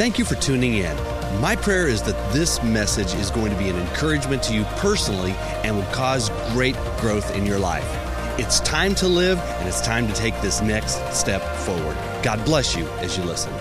Thank you for tuning in. My prayer is that this message is going to be an encouragement to you personally and will cause great growth in your life. It's time to live and it's time to take this next step forward. God bless you as you listen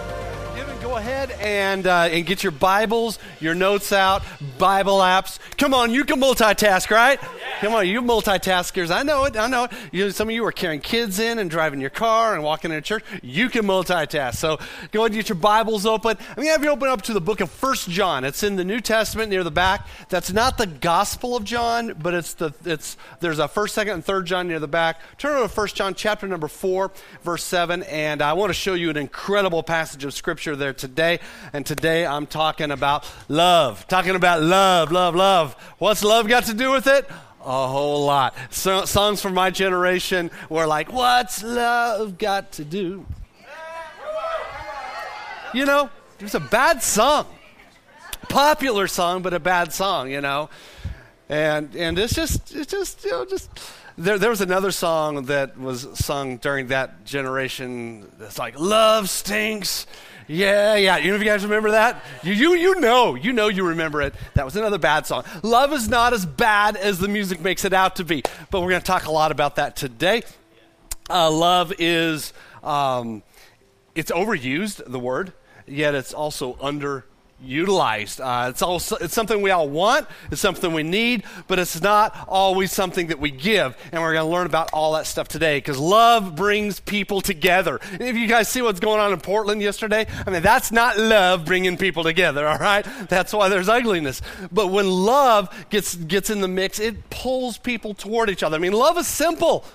go ahead and uh, and get your Bibles, your notes out, Bible apps. Come on, you can multitask, right? Come on, you multitaskers. I know it. I know it. You, some of you are carrying kids in and driving your car and walking into church. You can multitask. So go ahead and get your Bibles open. I'm going to have you open up to the book of First John. It's in the New Testament near the back. That's not the Gospel of John, but it's the it's there's a first, second, and third John near the back. Turn over to First John chapter number four, verse seven, and I want to show you an incredible passage of scripture there today. And today I'm talking about love. Talking about love, love, love. What's love got to do with it? A whole lot. So, songs from my generation were like, What's love got to do? You know, it was a bad song. Popular song, but a bad song, you know. And and it's just it's just you know just there, there was another song that was sung during that generation. It's like love stinks yeah, yeah. You know if you guys remember that? You, you, you know, you know you remember it. That was another bad song. Love is not as bad as the music makes it out to be, but we're going to talk a lot about that today. Uh, love is, um, it's overused, the word, yet it's also under utilized. Uh, it's, also, it's something we all want, it's something we need, but it's not always something that we give. And we're going to learn about all that stuff today because love brings people together. And if you guys see what's going on in Portland yesterday, I mean, that's not love bringing people together, all right? That's why there's ugliness. But when love gets, gets in the mix, it pulls people toward each other. I mean, love is simple.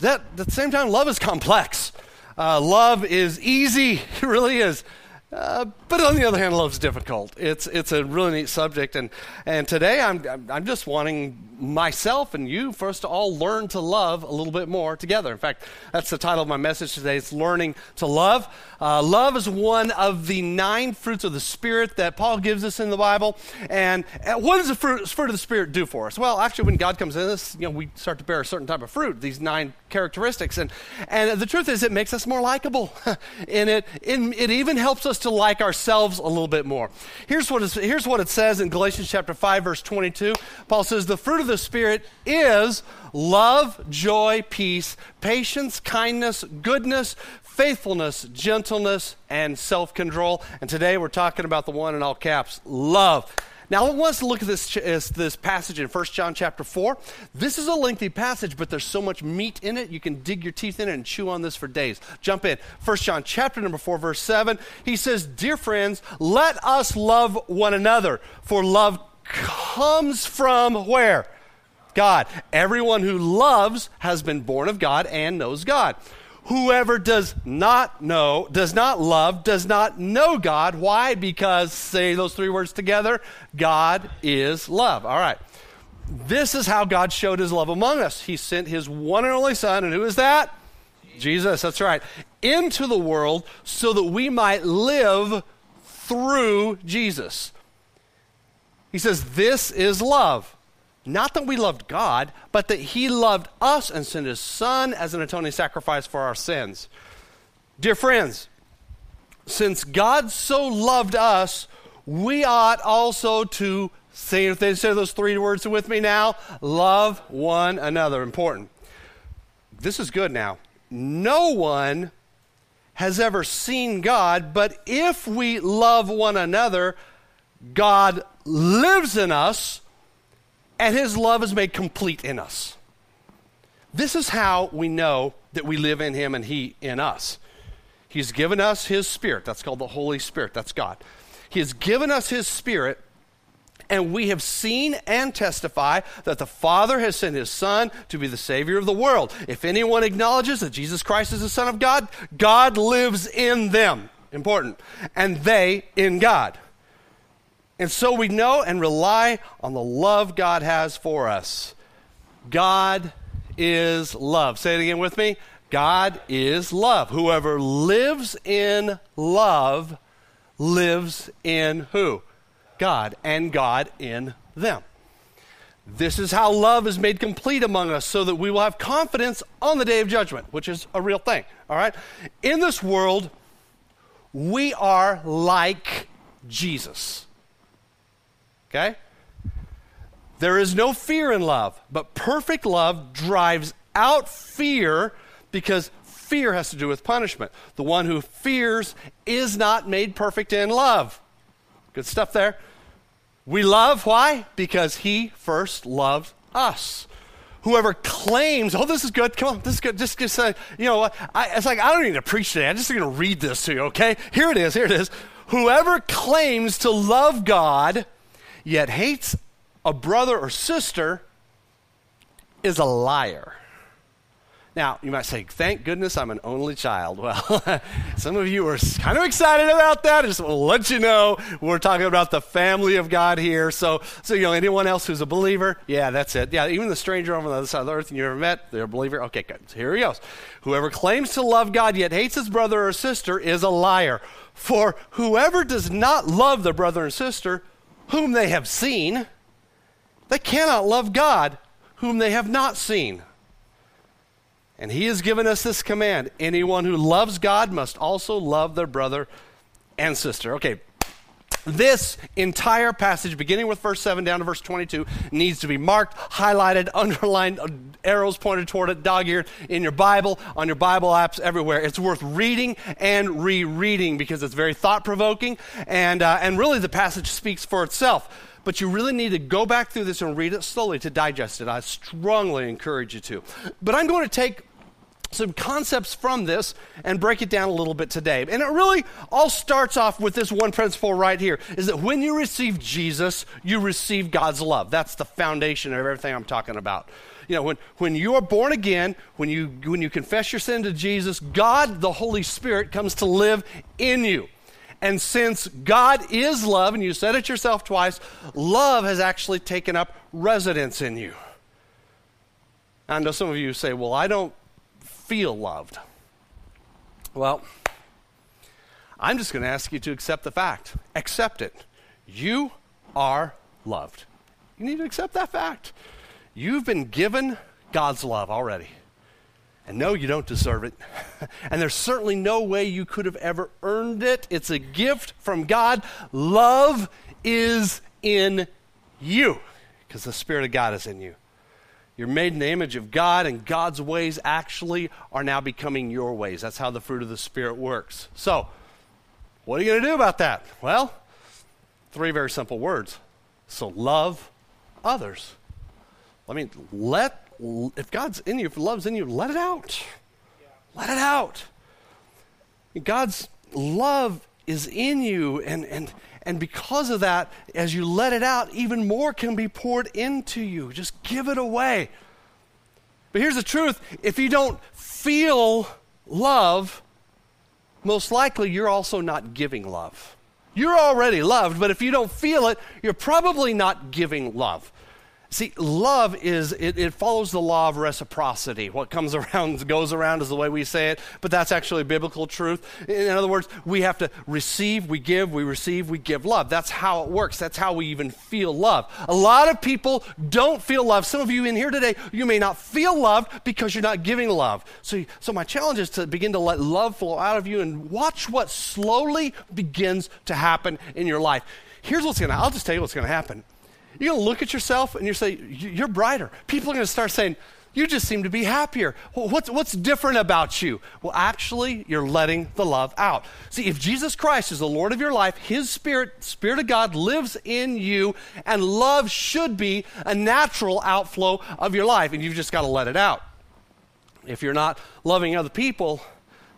That, at the same time, love is complex. Uh, love is easy. It really is. Uh, but on the other hand, love's difficult. It's, it's a really neat subject. And, and today I'm, I'm just wanting myself and you first to all learn to love a little bit more together. In fact, that's the title of my message today. It's Learning to Love. Uh, love is one of the nine fruits of the Spirit that Paul gives us in the Bible. And, and what does the fruit, fruit, of the Spirit do for us? Well, actually, when God comes in us, you know, we start to bear a certain type of fruit, these nine characteristics. And, and the truth is, it makes us more likable. and it, it, it even helps us to like ourselves a little bit more. Here's what, here's what it says in Galatians chapter 5, verse 22. Paul says, The fruit of the Spirit is love, joy, peace, patience, kindness, goodness, faithfulness, gentleness, and self control. And today we're talking about the one in all caps love. Now, I want us to look at this, this passage in 1 John chapter 4. This is a lengthy passage, but there's so much meat in it, you can dig your teeth in it and chew on this for days. Jump in. 1 John chapter number 4, verse 7. He says, Dear friends, let us love one another, for love comes from where? God. Everyone who loves has been born of God and knows God. Whoever does not know, does not love, does not know God. Why? Because, say those three words together, God is love. All right. This is how God showed his love among us. He sent his one and only Son, and who is that? Jesus, that's right. Into the world so that we might live through Jesus. He says, This is love. Not that we loved God, but that He loved us and sent His Son as an atoning sacrifice for our sins. Dear friends, since God so loved us, we ought also to say, say those three words with me now, love one another. Important. This is good now. No one has ever seen God, but if we love one another, God lives in us and his love is made complete in us. This is how we know that we live in him and he in us. He's given us his spirit. That's called the Holy Spirit. That's God. He has given us his spirit, and we have seen and testify that the Father has sent his Son to be the Savior of the world. If anyone acknowledges that Jesus Christ is the Son of God, God lives in them. Important. And they in God. And so we know and rely on the love God has for us. God is love. Say it again with me. God is love. Whoever lives in love lives in who? God, and God in them. This is how love is made complete among us so that we will have confidence on the day of judgment, which is a real thing. All right? In this world, we are like Jesus. Okay? There is no fear in love, but perfect love drives out fear because fear has to do with punishment. The one who fears is not made perfect in love. Good stuff there. We love, why? Because he first loved us. Whoever claims, oh, this is good, come on, this is good, just, just say, you know what? it's like, I don't need to preach today. I'm just going to read this to you, okay? Here it is, here it is. Whoever claims to love God, yet hates a brother or sister, is a liar. Now, you might say, thank goodness I'm an only child. Well, some of you are kind of excited about that. I just want to let you know we're talking about the family of God here. So, so, you know, anyone else who's a believer, yeah, that's it. Yeah, even the stranger over on the other side of the earth you ever met, they're a believer. Okay, good. So here he goes. Whoever claims to love God yet hates his brother or sister is a liar. For whoever does not love their brother and sister, whom they have seen, they cannot love God, whom they have not seen. And he has given us this command anyone who loves God must also love their brother and sister. Okay, this entire passage, beginning with verse 7 down to verse 22, needs to be marked, highlighted, underlined, arrows pointed toward it, dog eared in your Bible, on your Bible apps, everywhere. It's worth reading and rereading because it's very thought provoking, and, uh, and really the passage speaks for itself. But you really need to go back through this and read it slowly to digest it. I strongly encourage you to. But I'm going to take some concepts from this and break it down a little bit today. And it really all starts off with this one principle right here is that when you receive Jesus, you receive God's love. That's the foundation of everything I'm talking about. You know, when, when you are born again, when you, when you confess your sin to Jesus, God, the Holy Spirit, comes to live in you. And since God is love, and you said it yourself twice, love has actually taken up residence in you. I know some of you say, well, I don't feel loved? Well, I'm just going to ask you to accept the fact. Accept it. You are loved. You need to accept that fact. You've been given God's love already. And no, you don't deserve it. and there's certainly no way you could have ever earned it. It's a gift from God. Love is in you because the Spirit of God is in you. You're made in the image of God, and God's ways actually are now becoming your ways. That's how the fruit of the Spirit works. So, what are you going to do about that? Well, three very simple words. So, love others. I mean, let, if God's in you, if love's in you, let it out. Let it out. God's love is in you, and, and, and because of that, as you let it out, even more can be poured into you. Just give it away. But here's the truth if you don't feel love, most likely you're also not giving love. You're already loved, but if you don't feel it, you're probably not giving love. See, love is, it, it, follows the law of reciprocity. What comes around goes around is the way we say it, but that's actually biblical truth. In other words, we have to receive, we give, we receive, we give love. That's how it works. That's how we even feel love. A lot of people don't feel love. Some of you in here today, you may not feel loved because you're not giving love. So, so my challenge is to begin to let love flow out of you and watch what slowly begins to happen in your life. Here's what's going to, I'll just tell you what's going to happen you're going to look at yourself and you say, You're brighter. People are going to start saying, You just seem to be happier. What's, what's different about you? Well, actually, you're letting the love out. See, if Jesus Christ is the Lord of your life, His Spirit, Spirit of God, lives in you, and love should be a natural outflow of your life, and you've just got to let it out. If you're not loving other people,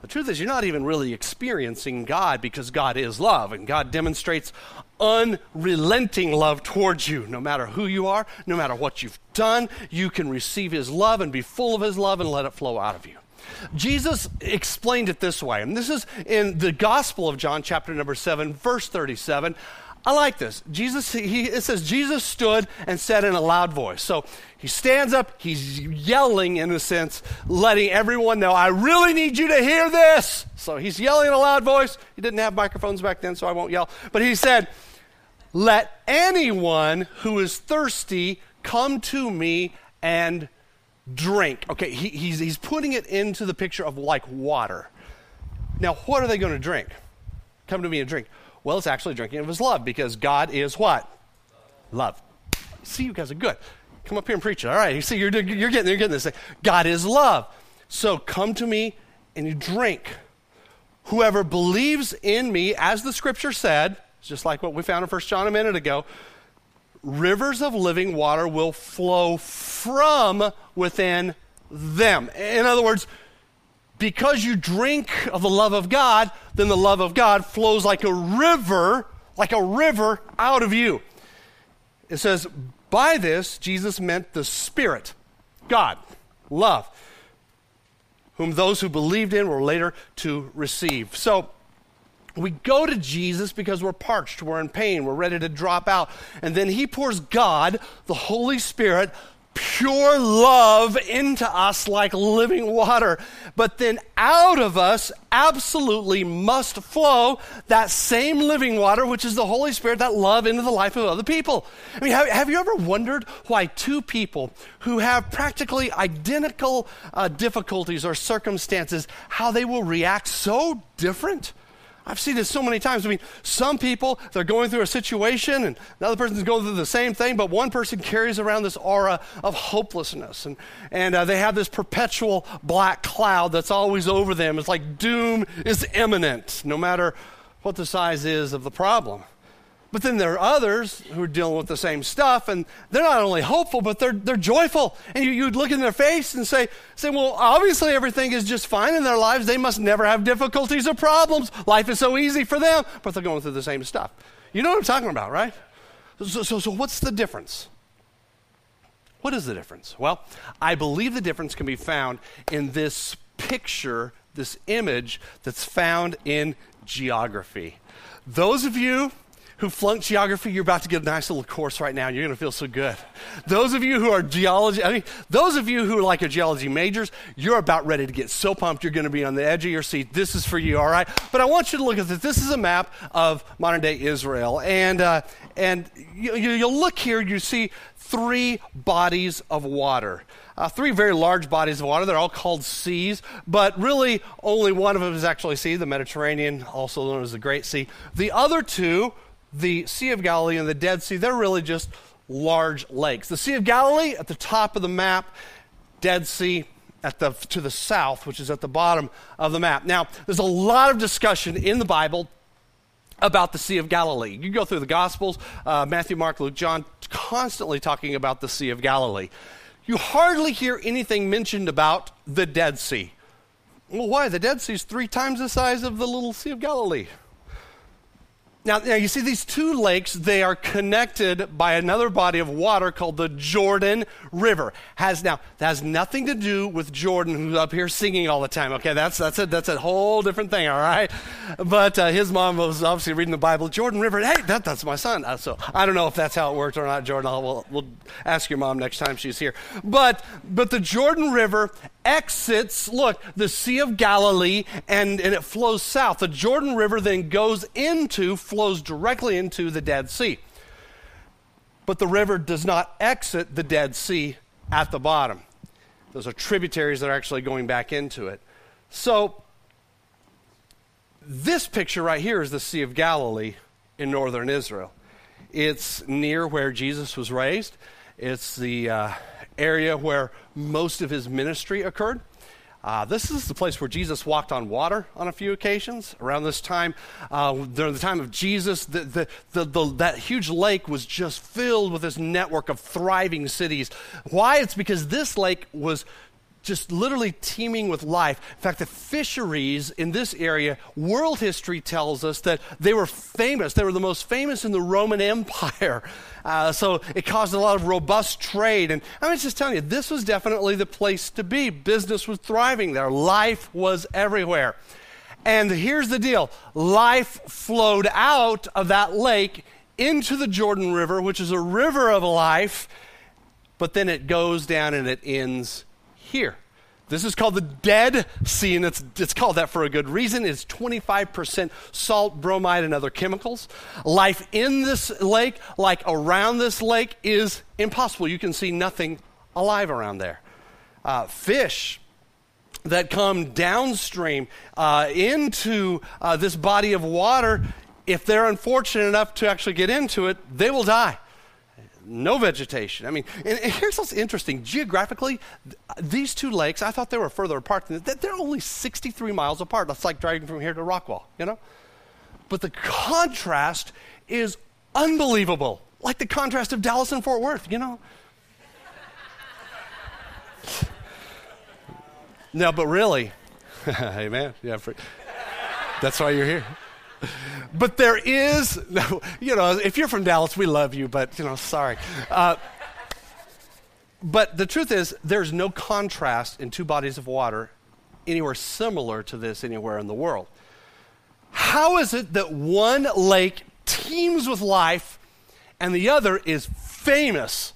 the truth is, you're not even really experiencing God because God is love, and God demonstrates unrelenting love towards you. No matter who you are, no matter what you've done, you can receive His love and be full of His love and let it flow out of you. Jesus explained it this way, and this is in the Gospel of John, chapter number 7, verse 37. I like this. Jesus, he, it says, Jesus stood and said in a loud voice. So he stands up, he's yelling in a sense, letting everyone know, I really need you to hear this. So he's yelling in a loud voice. He didn't have microphones back then, so I won't yell. But he said, Let anyone who is thirsty come to me and drink. Okay, he, he's, he's putting it into the picture of like water. Now, what are they going to drink? Come to me and drink. Well, it's actually drinking of his love because God is what? Love. See, you guys are good. Come up here and preach it. All right. You see, you're, you're, getting, you're getting this. God is love. So come to me and you drink. Whoever believes in me, as the scripture said, just like what we found in 1 John a minute ago, rivers of living water will flow from within them. In other words, because you drink of the love of God, then the love of God flows like a river, like a river out of you. It says, by this, Jesus meant the Spirit, God, love, whom those who believed in were later to receive. So, we go to Jesus because we're parched, we're in pain, we're ready to drop out. And then He pours God, the Holy Spirit, pure love into us like living water. But then out of us absolutely must flow that same living water, which is the Holy Spirit, that love into the life of other people. I mean, have, have you ever wondered why two people who have practically identical uh, difficulties or circumstances, how they will react so different? I've seen this so many times. I mean, some people, they're going through a situation and another person's going through the same thing, but one person carries around this aura of hopelessness. And, and uh, they have this perpetual black cloud that's always over them. It's like doom is imminent, no matter what the size is of the problem. But then there are others who are dealing with the same stuff, and they're not only hopeful, but they're, they're joyful. And you, would look in their face and say, say, well, obviously everything is just fine in their lives. They must never have difficulties or problems. Life is so easy for them, but they're going through the same stuff. You know what I'm talking about, right? So, so, so what's the difference? What is the difference? Well, I believe the difference can be found in this picture, this image that's found in geography. Those of you who flunked geography, you're about to get a nice little course right now, you're going to feel so good. Those of you who are geology, I mean, those of you who like a geology majors, you're about ready to get so pumped you're going to be on the edge of your seat. This is for you, all right? But I want you to look at this. This is a map of modern day Israel, and uh, and you, you, you'll look here, you see three bodies of water. Uh, three very large bodies of water. They're all called seas, but really only one of them is actually sea, the Mediterranean, also known as the Great Sea. The other two the Sea of Galilee and the Dead Sea, they're really just large lakes. The Sea of Galilee at the top of the map, Dead Sea at the, to the south, which is at the bottom of the map. Now, there's a lot of discussion in the Bible about the Sea of Galilee. You go through the Gospels, uh, Matthew, Mark, Luke, John, constantly talking about the Sea of Galilee. You hardly hear anything mentioned about the Dead Sea. Well, why? The Dead Sea is three times the size of the little Sea of Galilee. Now, now, you see these two lakes, they are connected by another body of water called the Jordan River. Has now that has nothing to do with Jordan who's up here singing all the time. Okay, that's that's a that's a whole different thing, all right? But uh, his mom was obviously reading the Bible. Jordan River, hey, that, that's my son. Uh, so I don't know if that's how it worked or not, Jordan. I'll, we'll, we'll ask your mom next time she's here. But but the Jordan River exits, look, the Sea of Galilee and, and it flows south. The Jordan River then goes into, flows directly into the Dead Sea. But the river does not exit the Dead Sea at the bottom. Those are tributaries that are actually going back into it. So, this picture right here is the Sea of Galilee in northern Israel. It's near where Jesus was raised. It's the uh, area where most of his ministry occurred. Uh, this is the place where Jesus walked on water on a few occasions. Around this time, uh, during the time of Jesus, the, the, the, the, that huge lake was just filled with this network of thriving cities. Why? It's because this lake was just literally teeming with life. In fact, the fisheries in this area, world history tells us that they were famous. They were the most famous in the Roman Empire. Uh, so it caused a lot of robust trade. And I'm just telling you, this was definitely the place to be. Business was thriving there, life was everywhere. And here's the deal life flowed out of that lake into the Jordan River, which is a river of life, but then it goes down and it ends here. This is called the Dead Sea, and it's, it's called that for a good reason. It's 25% salt, bromide, and other chemicals. Life in this lake, like around this lake, is impossible. You can see nothing alive around there. Uh, fish that come downstream uh, into uh, this body of water, if they're unfortunate enough to actually get into it, they will die. No vegetation. I mean, and, and here's what's interesting. Geographically, th- these two lakes, I thought they were further apart than that. They're only 63 miles apart. That's like driving from here to Rockwall, you know? But the contrast is unbelievable. Like the contrast of Dallas and Fort Worth, you know? no, but really, amen. Yeah, for, that's why you're here. But there is, you know, if you're from Dallas, we love you, but, you know, sorry. Uh, but the truth is, there's no contrast in two bodies of water anywhere similar to this anywhere in the world. How is it that one lake teems with life and the other is famous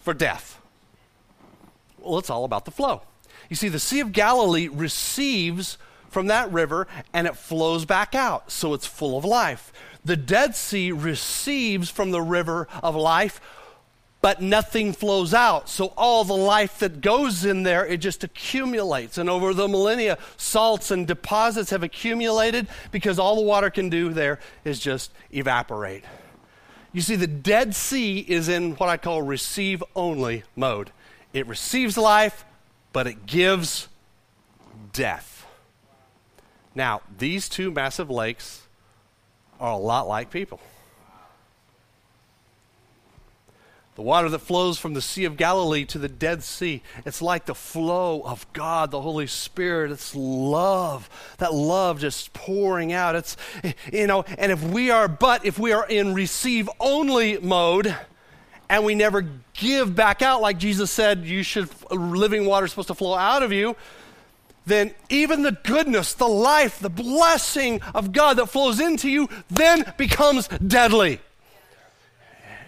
for death? Well, it's all about the flow. You see, the Sea of Galilee receives from that river and it flows back out, so it's full of life. The Dead Sea receives from the river of life, but nothing flows out. So all the life that goes in there, it just accumulates. And over the millennia, salts and deposits have accumulated because all the water can do there is just evaporate. You see, the Dead Sea is in what I call receive only mode. It receives life, but it gives death. Now, these two massive lakes are a lot like people. The water that flows from the Sea of Galilee to the Dead Sea, it's like the flow of God, the Holy Spirit. It's love. That love just pouring out. It's, you know, and if we are, but if we are in receive only mode, and we never give back out like Jesus said, you should, living water is supposed to flow out of you, then even the goodness, the life, the blessing of God that flows into you then becomes deadly.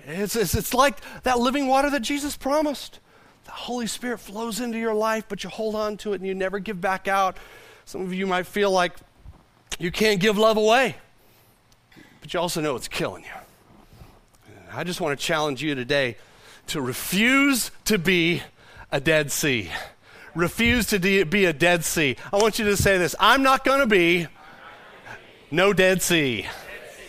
It's, it's, it's like that living water that Jesus promised. The Holy Spirit flows into your life, but you hold on to it and you never give back out. Some of you might feel like you can't give love away, but you also know it's killing you. I just want to challenge you today to refuse to be a Dead Sea refuse to de- be a Dead Sea. I want you to say this I'm not going to be no Dead Sea.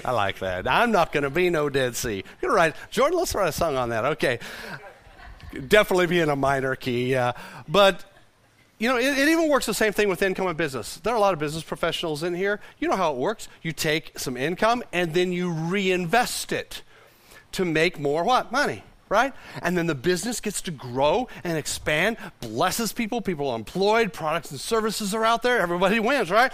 I like that. I'm not going to be no Dead Sea. You're right. Jordan, let's write a song on that. Okay. Definitely be in a minor key. Uh, but, you know, it, it, even works the same thing with income and business. There are a lot of business professionals in here. You know how it works. You take some income and then you reinvest it to make more what? Money right? And then the business gets to grow and expand, blesses people, people are employed, products and services are out there, everybody wins, right?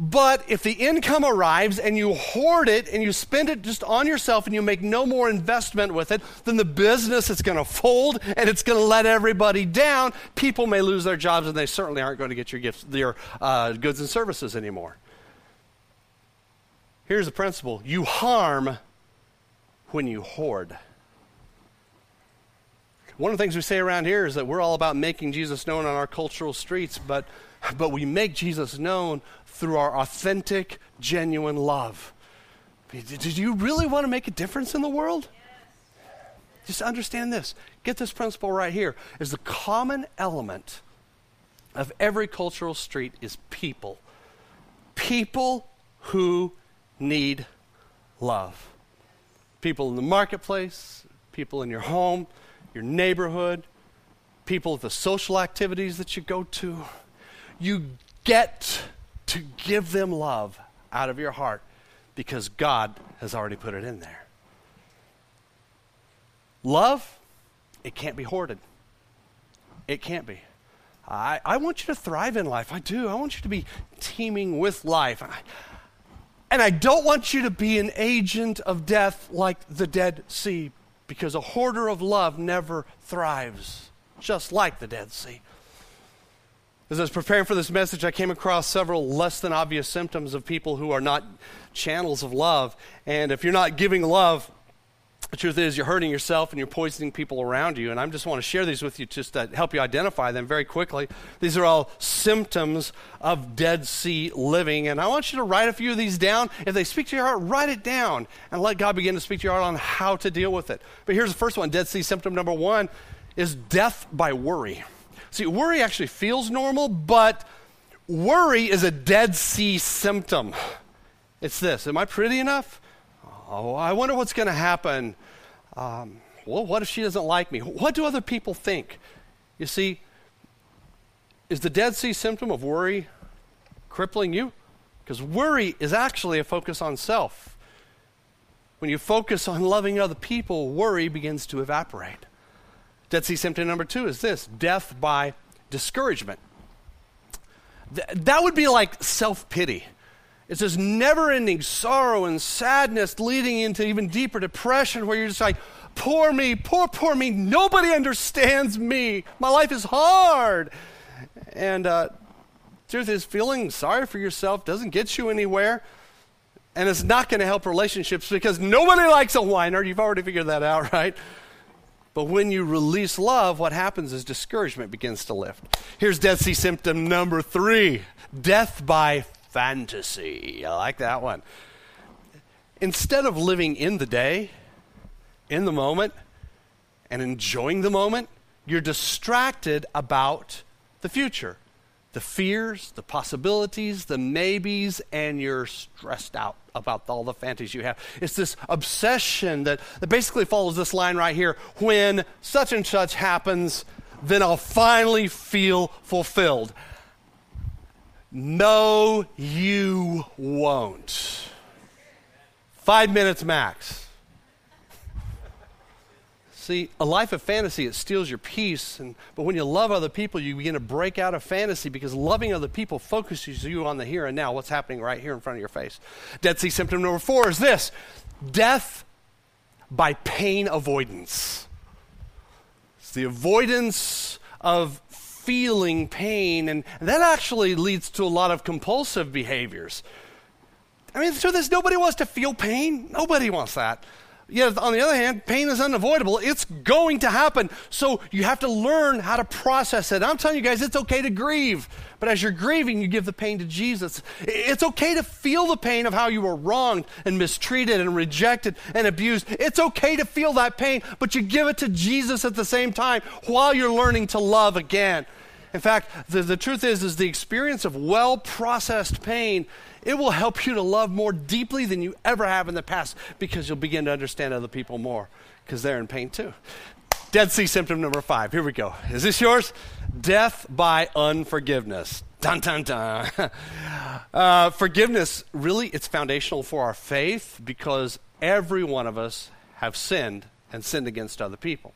But if the income arrives and you hoard it and you spend it just on yourself and you make no more investment with it, then the business is going to fold and it's going to let everybody down. People may lose their jobs and they certainly aren't going to get your gifts, your uh, goods and services anymore. Here's the principle: you harm when you hoard. One of the things we say around here is that we're all about making Jesus known on our cultural streets, but, but we make Jesus known through our authentic, genuine love. Did you really want to make a difference in the world? Just understand this. Get this principle right here. Is the common element of every cultural street is people. People who need love. People in the marketplace, people in your home, your neighborhood, people at the social activities that you go to. You get to give them love out of your heart because God has already put it in there. Love, it can't be hoarded. It can't be. I, I want you to thrive in life. I do. I want you to be teeming with life. I, and I don't want you to be an agent of death like the Dead Sea because a hoarder of love never thrives, just like the Dead Sea. As I was preparing for this message, I came across several less than obvious symptoms of people who are not channels of love. And if you're not giving love, the truth is, you're hurting yourself and you're poisoning people around you. And I just want to share these with you just to help you identify them very quickly. These are all symptoms of Dead Sea living. And I want you to write a few of these down. If they speak to your heart, write it down and let God begin to speak to your heart on how to deal with it. But here's the first one Dead Sea symptom number one is death by worry. See, worry actually feels normal, but worry is a Dead Sea symptom. It's this Am I pretty enough? Oh, I wonder what's going to happen. Um, well, what if she doesn't like me? What do other people think? You see, is the Dead Sea symptom of worry crippling you? Because worry is actually a focus on self. When you focus on loving other people, worry begins to evaporate. Dead Sea symptom number two is this death by discouragement. Th- that would be like self pity. It's this never ending sorrow and sadness leading into even deeper depression where you're just like, poor me, poor, poor me. Nobody understands me. My life is hard. And uh, truth is, feeling sorry for yourself doesn't get you anywhere. And it's not going to help relationships because nobody likes a whiner. You've already figured that out, right? But when you release love, what happens is discouragement begins to lift. Here's Dead Sea symptom number three death by fantasy. I like that one. Instead of living in the day, in the moment, and enjoying the moment, you're distracted about the future, the fears, the possibilities, the maybes, and you're stressed out about all the fantasies you have. It's this obsession that, that basically follows this line right here when such and such happens, then I'll finally feel fulfilled. No, you won't. Five minutes max. See, a life of fantasy, it steals your peace. And, but when you love other people, you begin to break out of fantasy because loving other people focuses you on the here and now, what's happening right here in front of your face. Dead Sea symptom number four is this death by pain avoidance. It's the avoidance of feeling pain, and that actually leads to a lot of compulsive behaviors. I mean, the this nobody wants to feel pain. Nobody wants that. Yet, on the other hand, pain is unavoidable. It's going to happen. So you have to learn how to process it. I'm telling you guys, it's okay to grieve. But as you're grieving, you give the pain to Jesus. It's okay to feel the pain of how you were wronged and mistreated and rejected and abused. It's okay to feel that pain, but you give it to Jesus at the same time while you're learning to love again. In fact, the, the truth is, is the experience of well processed pain it will help you to love more deeply than you ever have in the past because you'll begin to understand other people more because they're in pain too. Dead Sea symptom number five. Here we go. Is this yours? Death by unforgiveness. Dun dun dun. Uh, forgiveness really it's foundational for our faith because every one of us have sinned and sinned against other people.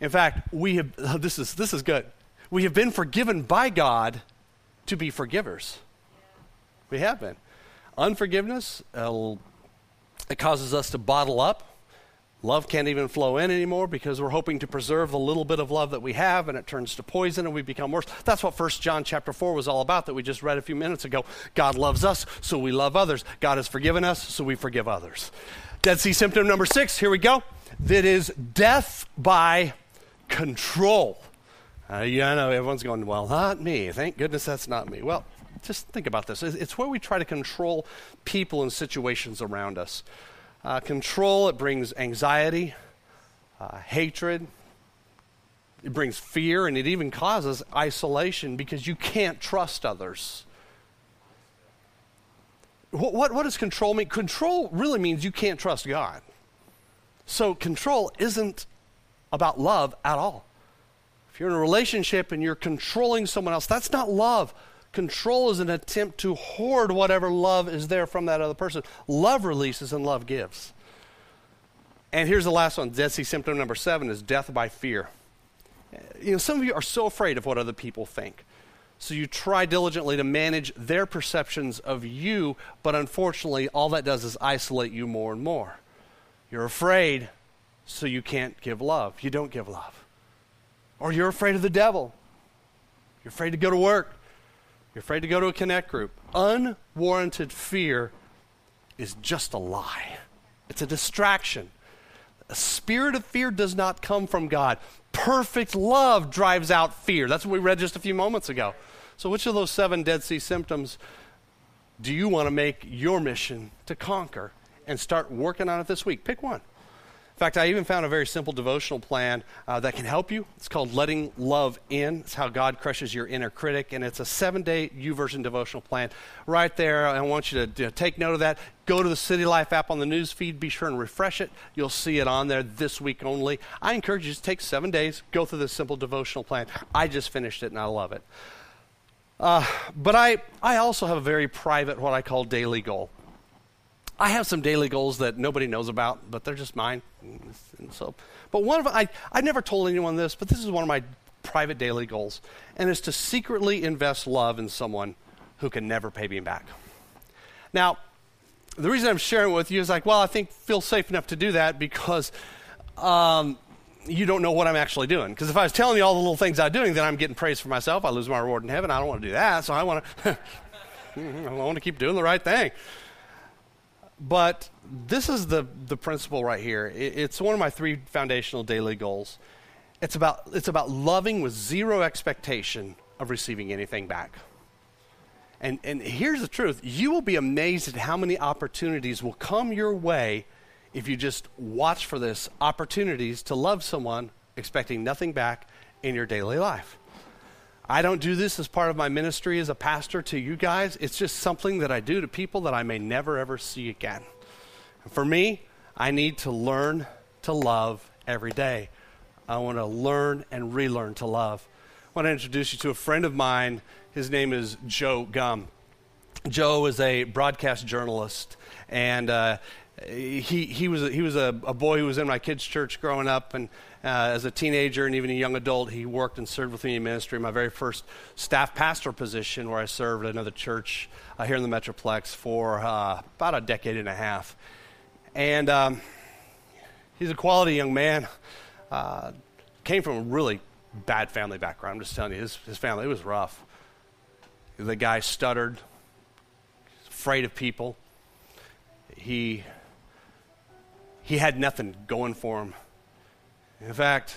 In fact, we have this is this is good. We have been forgiven by God to be forgivers. We have been. Unforgiveness, uh, it causes us to bottle up. Love can't even flow in anymore because we're hoping to preserve the little bit of love that we have and it turns to poison and we become worse. That's what 1 John chapter 4 was all about that we just read a few minutes ago. God loves us, so we love others. God has forgiven us, so we forgive others. Dead Sea symptom number six, here we go. That is death by control. Uh, yeah, I know everyone's going, well, not me. Thank goodness that's not me. Well, just think about this. It's where we try to control people and situations around us. Uh, control, it brings anxiety, uh, hatred, it brings fear, and it even causes isolation because you can't trust others. What, what, what does control mean? Control really means you can't trust God. So, control isn't about love at all. If you're in a relationship and you're controlling someone else, that's not love. Control is an attempt to hoard whatever love is there from that other person. Love releases and love gives. And here's the last one. Dead Sea symptom number seven is death by fear. You know, some of you are so afraid of what other people think. So you try diligently to manage their perceptions of you, but unfortunately, all that does is isolate you more and more. You're afraid, so you can't give love. You don't give love. Or you're afraid of the devil. You're afraid to go to work. You're afraid to go to a connect group. Unwarranted fear is just a lie, it's a distraction. A spirit of fear does not come from God. Perfect love drives out fear. That's what we read just a few moments ago. So, which of those seven Dead Sea symptoms do you want to make your mission to conquer and start working on it this week? Pick one. In fact, I even found a very simple devotional plan uh, that can help you. It's called Letting Love In. It's how God crushes your inner critic, and it's a seven day YouVersion devotional plan. Right there, I want you to, to take note of that. Go to the City Life app on the news feed. Be sure and refresh it. You'll see it on there this week only. I encourage you to take seven days, go through this simple devotional plan. I just finished it, and I love it. Uh, but I, I also have a very private, what I call daily goal. I have some daily goals that nobody knows about, but they're just mine. And so, but one of I I never told anyone this, but this is one of my private daily goals, and it's to secretly invest love in someone who can never pay me back. Now, the reason I'm sharing it with you is like, well, I think feel safe enough to do that because um, you don't know what I'm actually doing. Because if I was telling you all the little things I'm doing, then I'm getting praise for myself. I lose my reward in heaven. I don't want to do that. So I want to, I want to keep doing the right thing. But this is the, the principle right here. It, it's one of my three foundational daily goals. It's about, it's about loving with zero expectation of receiving anything back. And, and here's the truth you will be amazed at how many opportunities will come your way if you just watch for this opportunities to love someone expecting nothing back in your daily life. I don't do this as part of my ministry as a pastor to you guys. It's just something that I do to people that I may never ever see again. For me, I need to learn to love every day. I want to learn and relearn to love. I want to introduce you to a friend of mine. His name is Joe Gum. Joe is a broadcast journalist, and uh, he, he was, a, he was a, a, boy who was in my kids' church growing up, and as a teenager and even a young adult, he worked and served with me in ministry. My very first staff pastor position, where I served at another church uh, here in the Metroplex for uh, about a decade and a half. And um, he's a quality young man. Uh, came from a really bad family background. I'm just telling you, his, his family, it was rough. The guy stuttered, afraid of people. He, he had nothing going for him. In fact,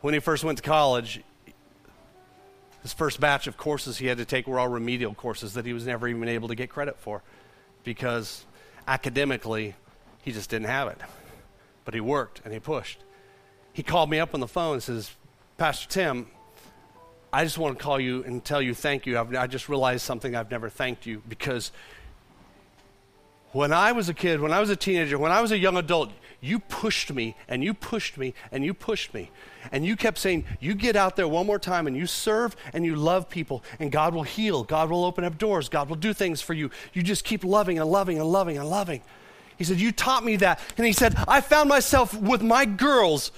when he first went to college, his first batch of courses he had to take were all remedial courses that he was never even able to get credit for because academically he just didn't have it. But he worked and he pushed. He called me up on the phone and says, Pastor Tim, I just want to call you and tell you thank you. I've, I just realized something I've never thanked you because when I was a kid, when I was a teenager, when I was a young adult, you pushed me and you pushed me and you pushed me. And you kept saying, You get out there one more time and you serve and you love people, and God will heal. God will open up doors. God will do things for you. You just keep loving and loving and loving and loving. He said, You taught me that. And he said, I found myself with my girls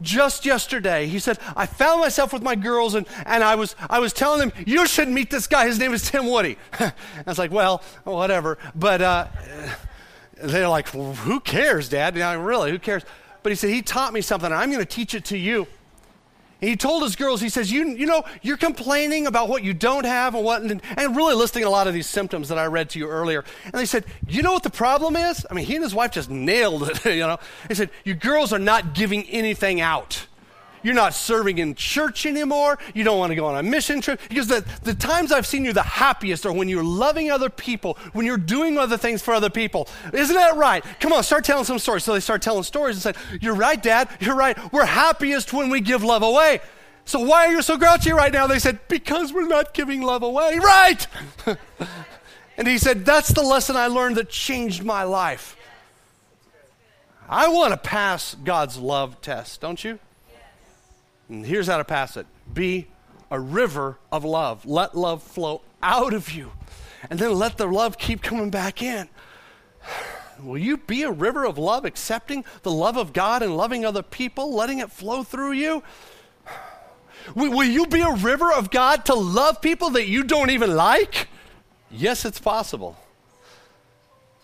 just yesterday. He said, I found myself with my girls and, and I, was, I was telling them, You should meet this guy. His name is Tim Woody. I was like, Well, whatever. But uh, they're like, well, Who cares, Dad? Yeah, really, who cares? But he said, He taught me something. I'm going to teach it to you. He told his girls, he says, you, you know, you're complaining about what you don't have and what, and, and, really listing a lot of these symptoms that I read to you earlier. And they said, you know what the problem is? I mean, he and his wife just nailed it, you know. He said, you girls are not giving anything out. You're not serving in church anymore. You don't want to go on a mission trip. Because the, the times I've seen you the happiest are when you're loving other people, when you're doing other things for other people. Isn't that right? Come on, start telling some stories. So they start telling stories and said, You're right, Dad. You're right. We're happiest when we give love away. So why are you so grouchy right now? They said, Because we're not giving love away. Right! and he said, That's the lesson I learned that changed my life. I want to pass God's love test, don't you? And here's how to pass it be a river of love. Let love flow out of you. And then let the love keep coming back in. Will you be a river of love, accepting the love of God and loving other people, letting it flow through you? Will, you be a river of God to love people that you don't even like? Yes, it's possible.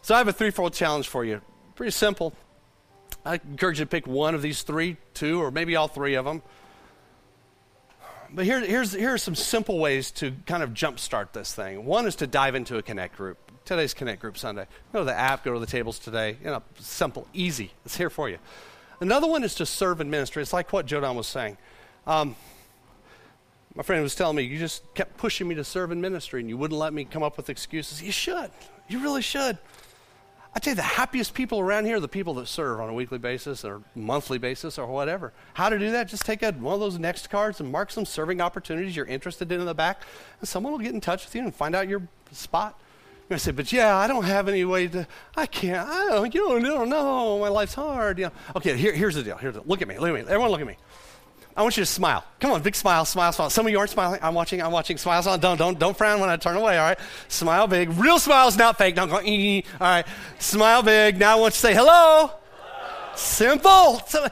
So I have a threefold challenge for you. Pretty simple. I encourage you to pick one of these three, two, or maybe all three of them but here, here's, here are some simple ways to kind of jumpstart this thing. One is to dive into a Connect group. Today's Connect Group Sunday. Go to the app, go to the tables today. You know, simple, easy. It's here for you. Another one is to serve in ministry. It's like what Jodan was saying. Um, my friend was telling me, you just kept pushing me to serve in ministry and you wouldn't let me come up with excuses. You should. You really should. I tell you, the happiest people around here are the people that serve on a weekly basis or monthly basis or whatever. How to do that? Just take a, one of those next cards and mark some serving opportunities you're interested in in the back, and someone will get in touch with you and find out your spot. I say, but yeah, I don't have any way to, I can't, I don't, you don't, you don't know, my life's hard. You know. Okay, here, here's the deal. Here's the, look at me, look at me. Everyone look at me. I want you to smile. Come on, big smile, smile, smile. Some of you aren't smiling. I'm watching, I'm watching. Smiles on. Don't, don't, don't frown when I turn away, all right? Smile big. Real smiles, not fake. Don't go, ee. all right. Smile big. Now I want you to say hello. hello. Simple. So,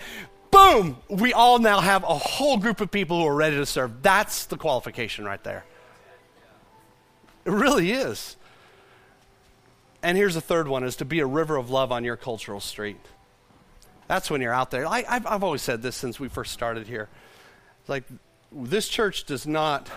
boom. We all now have a whole group of people who are ready to serve. That's the qualification right there. It really is. And here's the third one is to be a river of love on your cultural street. That's when you're out there. I, have I've always said this since we first started here. Like, this church does not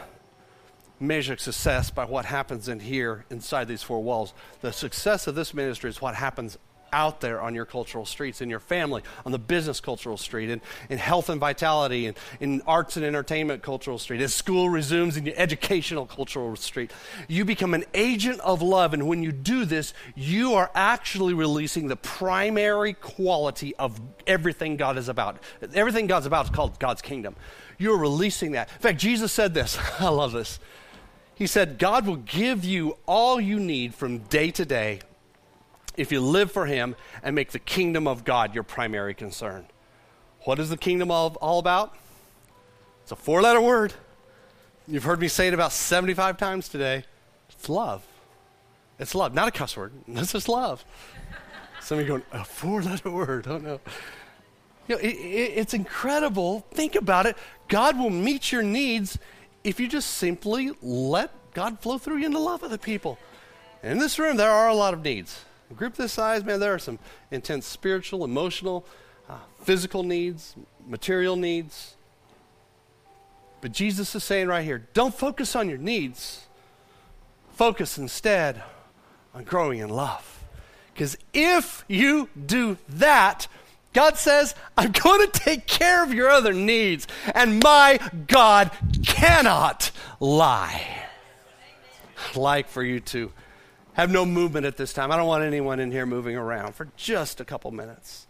measure success by what happens in here inside these four walls. The success of this ministry is what happens out there on your cultural streets, in your family, on the business cultural street, in, in health and vitality, in, in arts and entertainment cultural street, as school resumes in your educational cultural street. You become an agent of love, and when you do this, you are actually releasing the primary quality of everything God is about. Everything God's about is called God's kingdom. You're releasing that. In fact, Jesus said this. I love this. He said, God will give you all you need from day to day if you live for Him and make the kingdom of God your primary concern. What is the kingdom all, all about? It's a four letter word. You've heard me say it about 75 times today. It's love. It's love, not a cuss word. This is love. Some of you going, a four letter word. Oh no. You know, it, it, it's incredible. Think about it. God will meet your needs if you just simply let God flow through you in the love of the people. in this room, there are a lot of needs. A group this size, man, there are some intense spiritual, emotional, uh, physical needs, material needs. But Jesus is saying right here don't focus on your needs, focus instead on growing in love. Because if you do that, God says, I'm going to take care of your other needs, and my God cannot lie. I'd like for you to have no movement at this time. I don't want anyone in here moving around for just a couple minutes.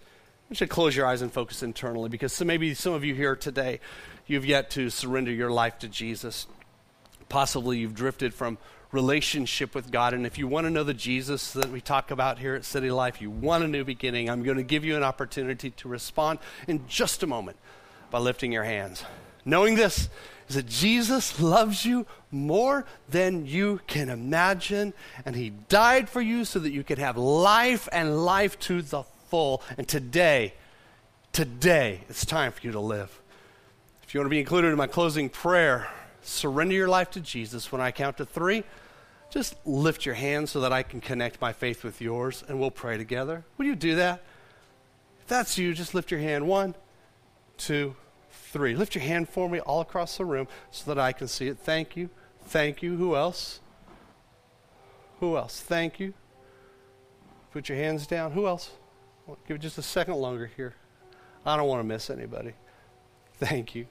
You should close your eyes and focus internally because so maybe some of you here today, you've yet to surrender your life to Jesus. Possibly you've drifted from relationship with God. And if you want to know the Jesus that we talk about here at City Life, you want a new beginning, I'm going to give you an opportunity to respond in just a moment by lifting your hands. Knowing this, is that Jesus loves you more than you can imagine, and He died for you so that you could have life and life to the full. And today, today, it's time for you to live. If you want to be included in my closing prayer, surrender your life to Jesus. When I count to three, just lift your hand so that I can connect my faith with yours, and we'll pray together. Will you do that? If that's you, just lift your hand. One, two, three. Lift your hand for me all across the room so that I can see it. Thank you. Thank you. Who else? Who else? Thank you. Put your hands down. Who else? I'll give it just a second longer here. I don't want to miss anybody. Thank you.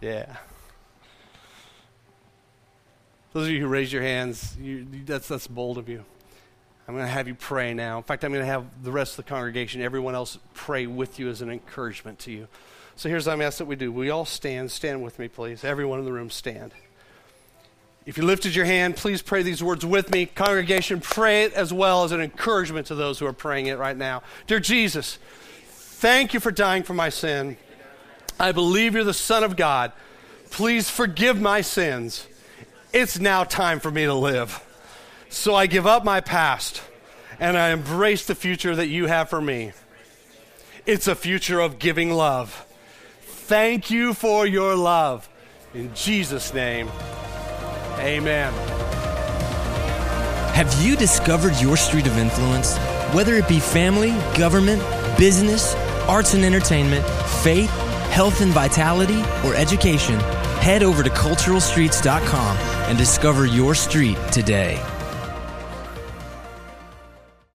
Yeah. Those of you who raise your hands, you, that's, that's bold of you. I'm going to have you pray now. In fact, I'm going to have the rest of the congregation, everyone else, pray with you as an encouragement to you. So here's what I'm asked that we do. We all stand. Stand with me, please. Everyone in the room, stand. If you lifted your hand, please pray these words with me. Congregation, pray it as well as an encouragement to those who are praying it right now. Dear Jesus, thank you for dying for my sin. I believe you're the Son of God. Please forgive my sins. It's now time for me to live. So I give up my past and I embrace the future that you have for me. It's a future of giving love. Thank you for your love. In Jesus' name, amen. Have you discovered your street of influence? Whether it be family, government, business, arts and entertainment, faith, health and vitality, or education, head over to culturalstreets.com and discover your street today.